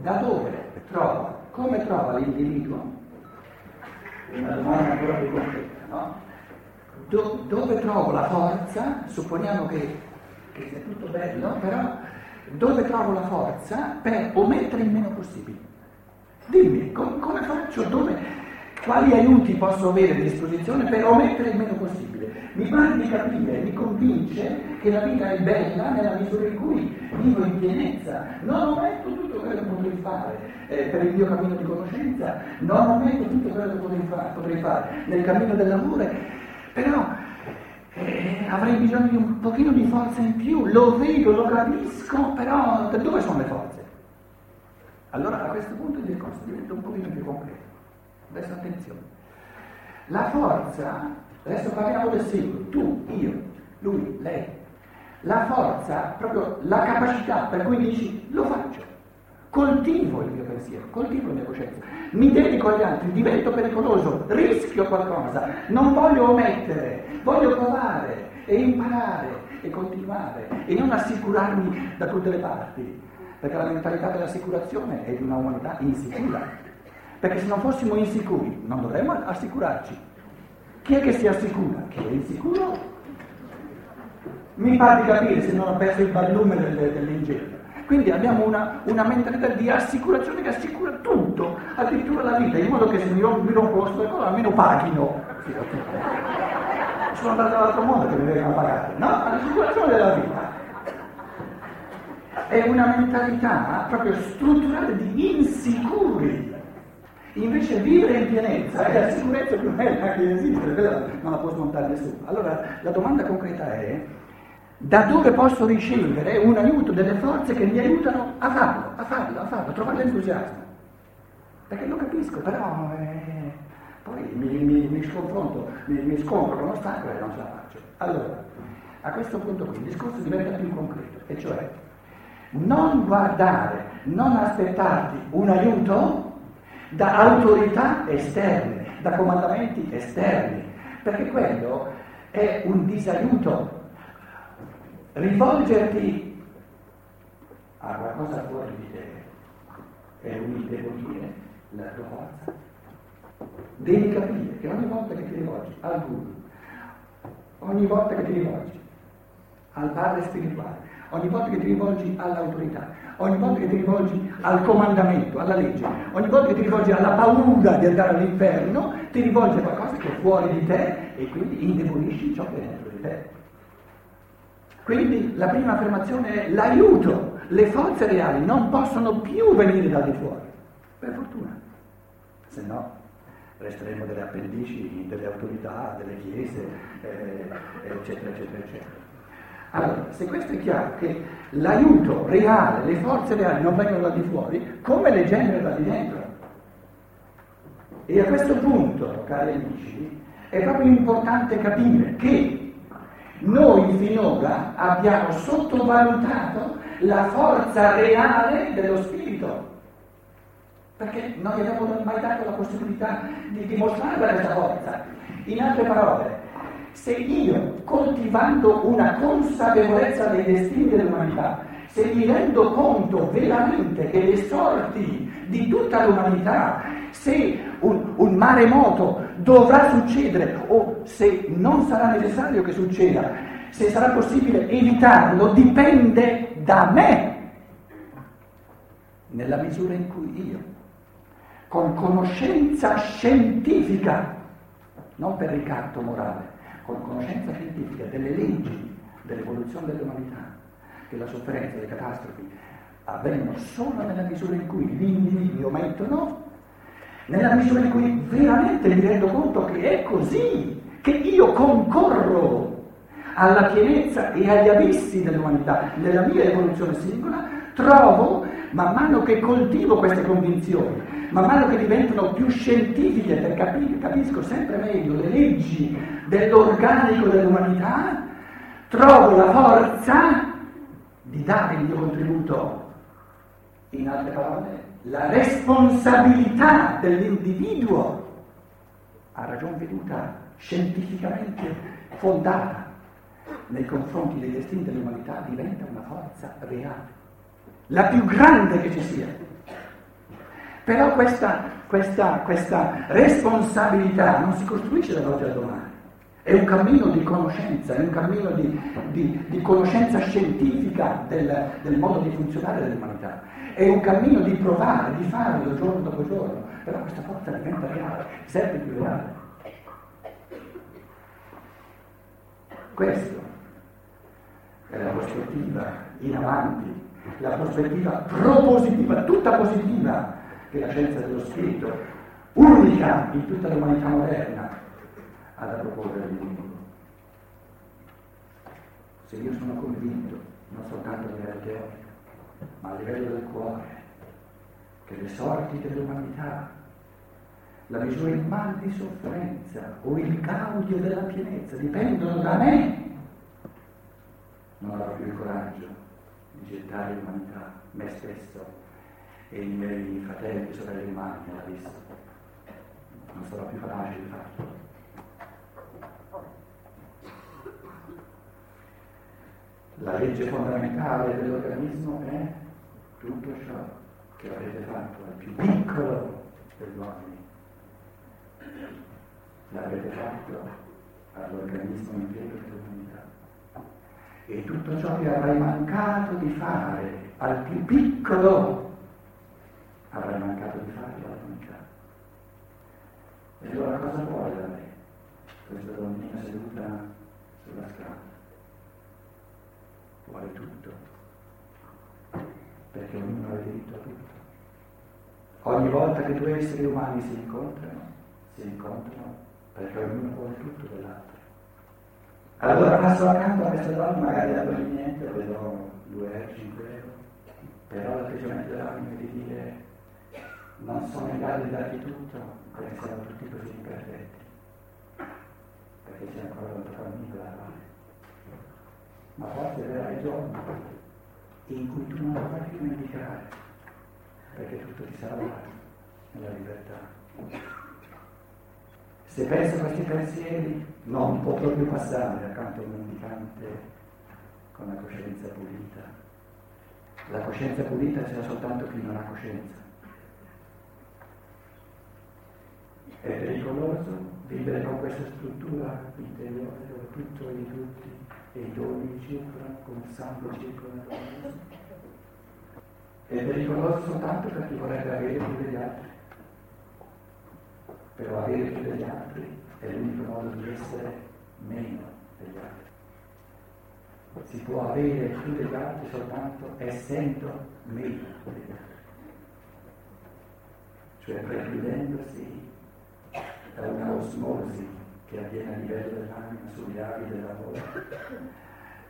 Da dove trova? Come trova l'individuo? Una domanda ancora più concreta, no? Do, dove trovo la forza? Supponiamo che, che sia tutto bello, però dove trovo la forza per omettere il meno possibile? Dimmi, com- come faccio? Dove, quali aiuti posso avere a disposizione per omettere il meno possibile? Mi pare di capire, mi convince che la vita è bella nella misura in cui vivo in pienezza, non ometto tutto quello che potrei fare eh, per il mio cammino di conoscenza, non ometto tutto quello che potrei fare, potrei fare nel cammino dell'amore, però eh, avrei bisogno di un pochino di forza in più, lo vedo, lo capisco, però dove sono le forze? Allora a questo punto il discorso diventa un pochino più concreto. Adesso attenzione. La forza, adesso parliamo del singolo, tu, io, lui, lei. La forza, proprio la capacità per cui dici lo faccio, coltivo il mio pensiero, coltivo la mia coscienza, mi dedico agli altri, divento pericoloso, rischio qualcosa, non voglio omettere, voglio provare e imparare e continuare e non assicurarmi da tutte le parti, perché la mentalità dell'assicurazione è di una umanità insicura. Perché se non fossimo insicuri non dovremmo assicurarci. Chi è che si assicura? Chi è insicuro? Mi pare di capire se non ho perso il barlume dell'ingegno. Quindi abbiamo una, una, mentalità di assicurazione che assicura tutto, addirittura la vita, in modo che se mi rompo, lo stomaco almeno paghino. Sono andato dall'altro mondo che mi vengono pagare, no? L'assicurazione della vita. È una mentalità proprio strutturale di insicuri. Invece vivere in pienezza è la sicurezza più bella che esiste, non la può smontare nessuno. Allora la domanda concreta è da dove posso ricevere un aiuto delle forze che mi aiutano a farlo, a farlo, a farlo, a trovare l'entusiasmo. Perché lo capisco, però eh, poi mi, mi, mi sconfronto, mi, mi scontro con ostacoli e non ce la faccio. Allora, a questo punto qui il discorso diventa più concreto, e cioè non guardare, non aspettarti un aiuto da autorità esterne, da comandamenti esterni, perché quello è un disaiuto rivolgerti a qualcosa fuori di te è un indebolire la tua forza. Devi capire che ogni volta che ti rivolgi al guru, ogni volta che ti rivolgi al padre spirituale, ogni volta che ti rivolgi all'autorità, ogni volta che ti rivolgi al comandamento, alla legge, ogni volta che ti rivolgi alla paura di andare all'inferno, ti rivolgi a qualcosa che è fuori di te e quindi indebolisci ciò che è dentro di te. Quindi la prima affermazione è l'aiuto. Le forze reali non possono più venire da di fuori, per fortuna, se no resteremo delle appendici delle autorità, delle chiese, eh, eccetera, eccetera, eccetera. Allora, se questo è chiaro che l'aiuto reale, le forze reali non vengono da di fuori, come le genera da di dentro? E a questo punto, cari amici, è proprio importante capire che noi finora abbiamo sottovalutato la forza reale dello spirito, perché non gli abbiamo mai dato la possibilità di dimostrare questa forza. In altre parole, se io coltivando una consapevolezza dei destini dell'umanità, se mi rendo conto veramente che le sorti di tutta l'umanità, se un, un maremoto dovrà succedere o se non sarà necessario che succeda, se sarà possibile evitarlo, dipende da me, nella misura in cui io, con conoscenza scientifica, non per ricatto morale, con conoscenza scientifica delle leggi dell'evoluzione dell'umanità, che la sofferenza, le catastrofi avvengono solo nella misura in cui gli individui aumentano nella misura in cui veramente mi rendo conto che è così, che io concorro alla pienezza e agli abissi dell'umanità, nella mia evoluzione singola, trovo, man mano che coltivo queste convinzioni, man mano che diventano più scientifiche per capire, capisco sempre meglio le leggi dell'organico dell'umanità, trovo la forza di dare il mio contributo. In altre parole, la responsabilità dell'individuo a ragion veduta scientificamente fondata nei confronti dei destini dell'umanità diventa una forza reale, la più grande che ci sia. Però questa, questa, questa responsabilità non si costruisce dall'oggi al domani. È un cammino di conoscenza, è un cammino di, di, di conoscenza scientifica del, del, modo di funzionare dell'umanità. È un cammino di provare, di farlo giorno dopo giorno, però questa forza diventa reale, sempre più reale. Questo è la prospettiva in avanti, la prospettiva propositiva, tutta positiva che la scienza dello spirito, unica in tutta l'umanità moderna, ha da proporre all'inimico. Se io sono convinto, non soltanto a livello teorico, ma a livello del cuore, che le sorti dell'umanità, la misura in mal di sofferenza o il gaudio della pienezza dipendono da me, non avrò più il coraggio di gettare l'umanità, me stesso e i miei fratelli e sorelle umani nella vista. Non sarò più capace di farlo. La legge fondamentale dell'organismo è tutto ciò che avete fatto al più piccolo degli uomini. L'avete fatto all'organismo intero dell'umanità. E tutto ciò che avrai mancato di fare al più piccolo avrai mancato di fare all'umanità. E allora cosa vuole da me questa donnina seduta sulla strada? Vuole tutto, perché ognuno ha diritto a tutto. Ogni volta che due esseri umani si incontrano, si incontrano perché ognuno vuole tutto dell'altro. Allora passo accanto a questa donna, magari da niente, vedo 2 euro, 5 euro, però l'atteggiamento dell'anima è di dire non sono in grado di darti tutto perché siamo tutti così imperfetti, perché c'è ancora molto cammino da fare ma forse verrai giorni in cui tu non avrai più dimenticare, perché tutto ti sarà dato nella libertà. Se penso a questi pensieri non potrò più passare accanto a un mendicante con la coscienza pulita. La coscienza pulita c'è soltanto chi non ha coscienza. È pericoloso vivere con questa struttura interiore dove tutto è di tutti e i doni circolano come sangue circola. È pericoloso soltanto per chi vorrebbe avere più degli altri. Però avere più degli altri è l'unico modo di essere meno degli altri. Si può avere più degli altri soltanto essendo meno degli altri. Cioè precludendosi da una osmosi che avviene a livello dell'anima sugli ali del lavoro,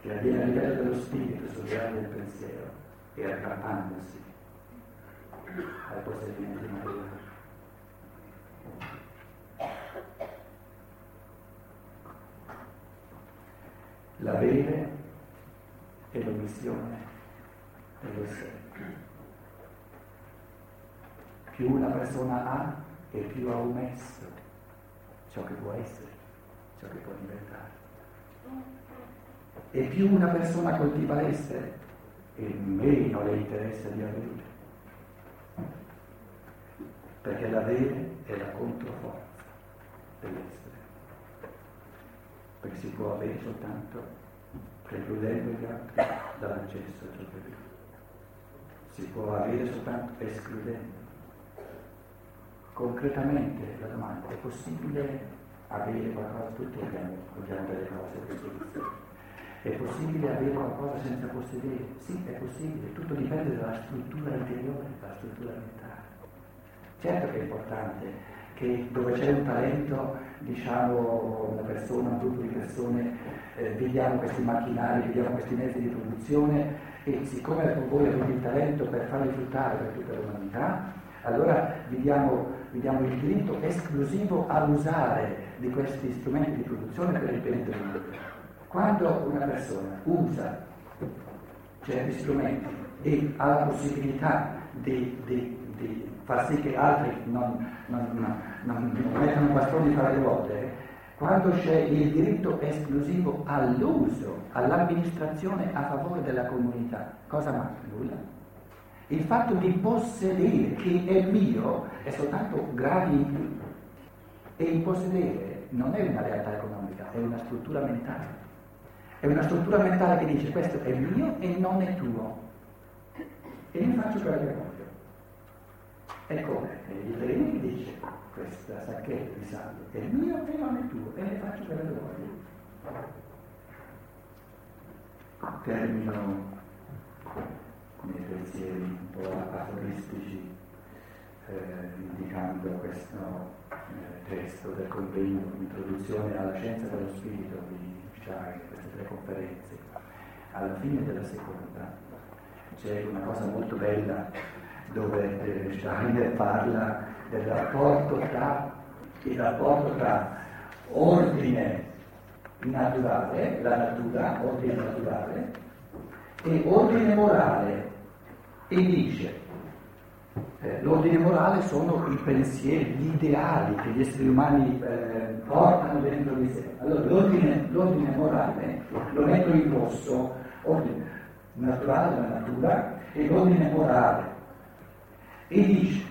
che avviene a livello dello spirito sugli ali del pensiero e aggrappandosi al possedimento materiale. L'avere è l'omissione dell'essere. Più una persona ha e più ha omesso ciò che può essere, ciò che può diventare. E più una persona coltiva l'essere, e meno le interessa di avere. Perché l'avere è la controforza dell'essere. Perché si può avere soltanto precludendo gli altri dall'accesso a ciò che è Si può avere soltanto escludendo concretamente la domanda è possibile avere qualcosa, tutti abbiamo, abbiamo delle cose per è possibile avere qualcosa senza possedere? Sì, è possibile, tutto dipende dalla struttura interiore, dalla struttura mentale. Certo che è importante che dove c'è un talento, diciamo una persona, un gruppo di persone, eh, vediamo questi macchinari, vediamo questi mezzi di produzione e siccome voi avete il talento per farli fruttare per tutta l'umanità, allora vi diamo, diamo il diritto esclusivo all'usare di questi strumenti di produzione per il bene dell'umanità. Quando una persona usa certi strumenti e ha la possibilità di, di, di far sì che altri non, non, non, non mettano bastoni fra le ruote, quando c'è il diritto esclusivo all'uso, all'amministrazione a favore della comunità, cosa manca? Nulla. Il fatto di possedere che è mio è soltanto più. E il possedere non è una realtà economica, è una struttura mentale. È una struttura mentale che dice questo è mio e non è tuo. E ne faccio quello che voglio. E come? il treni dice questa sacchetta di sangue è mio e non è tuo e ne faccio quello che voglio. Termino nei pensieri un po' aforistici eh, indicando questo eh, testo del convegno Introduzione alla scienza dello spirito di Shai, queste tre conferenze. Alla fine della seconda c'è una cosa molto bella dove eh, parla del rapporto tra, il rapporto tra ordine naturale, la natura, ordine naturale, e ordine morale, e dice eh, l'ordine morale sono i pensieri, gli ideali che gli esseri umani eh, portano dentro di sé. Allora l'ordine, l'ordine, morale lo metto in rosso, ordine naturale, la natura, e l'ordine morale. E dice,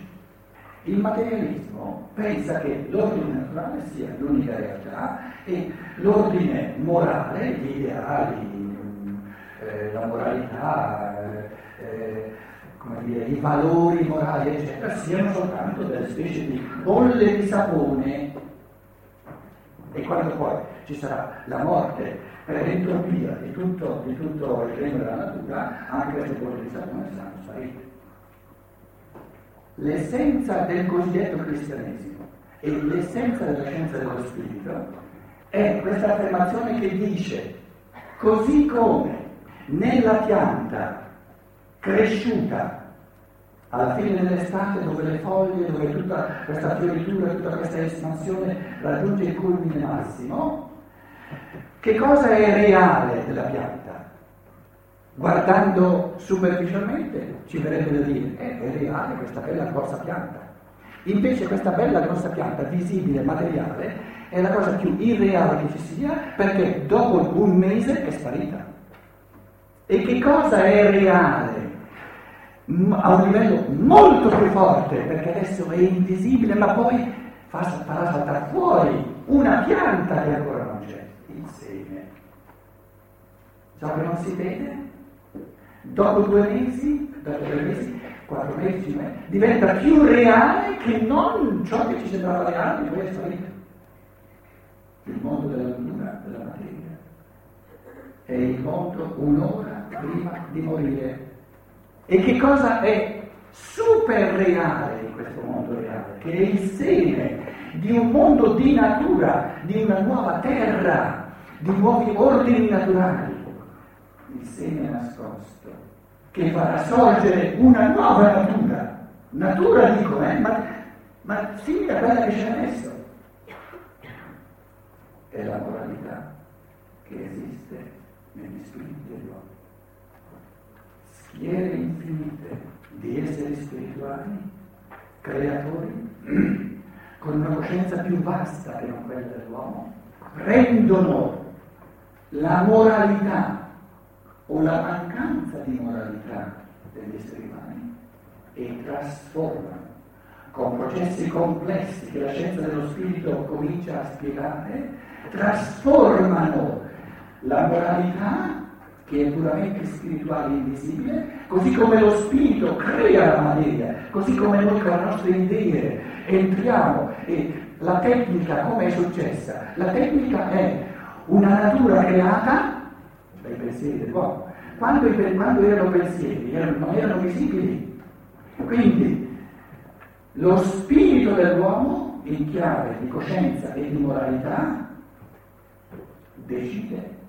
il materialismo pensa che l'ordine naturale sia l'unica realtà e l'ordine morale, gli ideali, eh, la moralità, eh, dire, i valori morali, eccetera, siano soltanto delle specie di bolle di sapone. E quando poi ci sarà la morte per entropia di tutto, di tutto il regno della natura, anche queste bolle di sapone saranno sparite. L'essenza del cosiddetto cristianesimo e l'essenza della scienza dello spirito è questa affermazione che dice, così come nella pianta cresciuta alla fine dell'estate dove le foglie, dove tutta questa fioritura, tutta questa espansione raggiunge il culmine massimo, che cosa è reale della pianta? Guardando superficialmente ci verrebbe da dire, eh, è reale questa bella grossa pianta. Invece questa bella grossa pianta, visibile, materiale, è la cosa più irreale che ci sia perché dopo un mese è sparita. E che cosa è reale? A un livello molto più forte, perché adesso è invisibile, ma poi farà saltare fuori una pianta che ancora non c'è, il seme. Ciò che non si vede, dopo due mesi, dopo tre mesi, quattro mesi, diventa più reale che non ciò che ci sembrava reale, poi è sparito. Il mondo della natura, della materia è il mondo un'ora prima di morire. E che cosa è super reale in questo mondo reale? Che è il seme di un mondo di natura, di una nuova terra, di nuovi ordini naturali. Il seme nascosto, che farà sorgere una nuova natura. Natura dico, eh, ma, ma simile a quella che c'è adesso. È la moralità che esiste negli spiriti dell'uomo. Schiere infinite di esseri spirituali, creatori, con una coscienza più vasta che non quella dell'uomo, prendono la moralità o la mancanza di moralità degli esseri umani e trasformano. Con processi complessi che la scienza dello spirito comincia a spiegare, trasformano la moralità che è puramente spirituale e invisibile, così come lo spirito crea la materia, così come noi con le nostre idee entriamo e la tecnica come è successa? La tecnica è una natura creata dai pensieri dell'uomo. Quando, quando erano pensieri erano, non erano visibili. Quindi lo spirito dell'uomo in chiave di coscienza e di moralità decide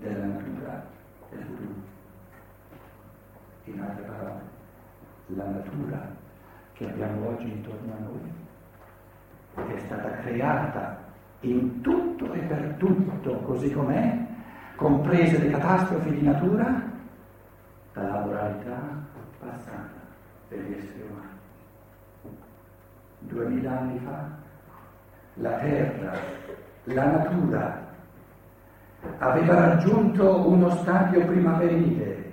della natura del futuro. In altre parole, la natura che abbiamo oggi intorno a noi è stata creata in tutto e per tutto, così com'è, comprese le catastrofi di natura, dalla moralità passata degli esseri umani. Duemila anni fa la terra, la natura aveva raggiunto uno stadio primaverile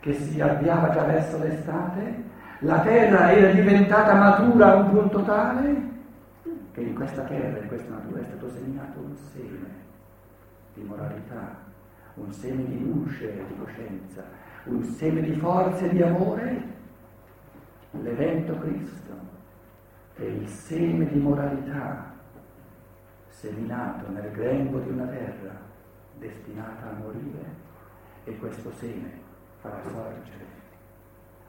che si avviava già verso l'estate, la terra era diventata matura a un punto tale che in questa terra, in questa natura è stato seminato un seme di moralità, un seme di luce, di coscienza, un seme di forza e di amore, l'evento Cristo è il seme di moralità seminato nel grembo di una terra destinata a morire e questo seme farà sorgere,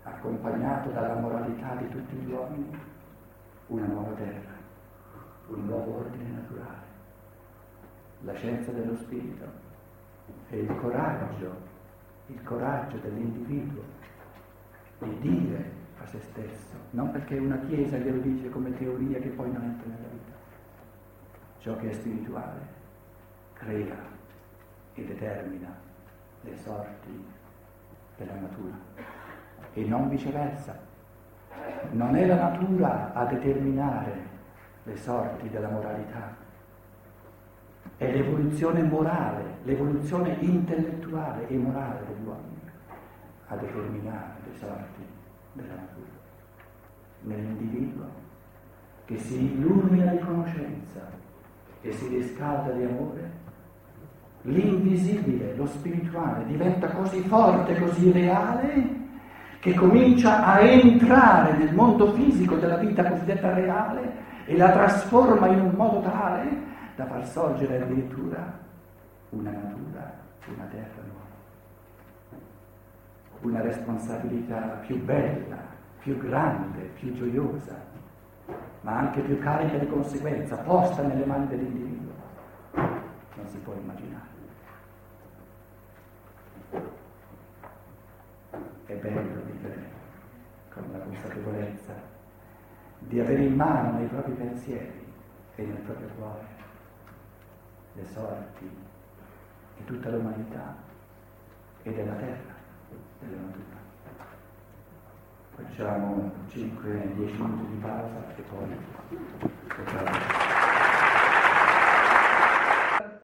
accompagnato dalla moralità di tutti gli uomini, una nuova terra, un nuovo ordine naturale, la scienza dello spirito e il coraggio, il coraggio dell'individuo di dire a se stesso, non perché una chiesa glielo dice come teoria che poi non entra nella vita. Ciò che è spirituale crea e determina le sorti della natura e non viceversa. Non è la natura a determinare le sorti della moralità, è l'evoluzione morale, l'evoluzione intellettuale e morale degli uomini a determinare le sorti della natura. Nell'individuo che si illumina di conoscenza e si riscalda di amore, l'invisibile, lo spirituale diventa così forte, così reale, che comincia a entrare nel mondo fisico della vita cosiddetta reale e la trasforma in un modo tale da far sorgere addirittura una natura, una terra nuova, una responsabilità più bella, più grande, più gioiosa, ma anche più carica di conseguenza, posta nelle mani dell'individuo. Non si può immaginare. È bello vivere con la consapevolezza di avere in mano nei propri pensieri e nel proprio cuore le sorti di tutta l'umanità e della terra, della natura. Facciamo 5-10 minuti di pausa e poi...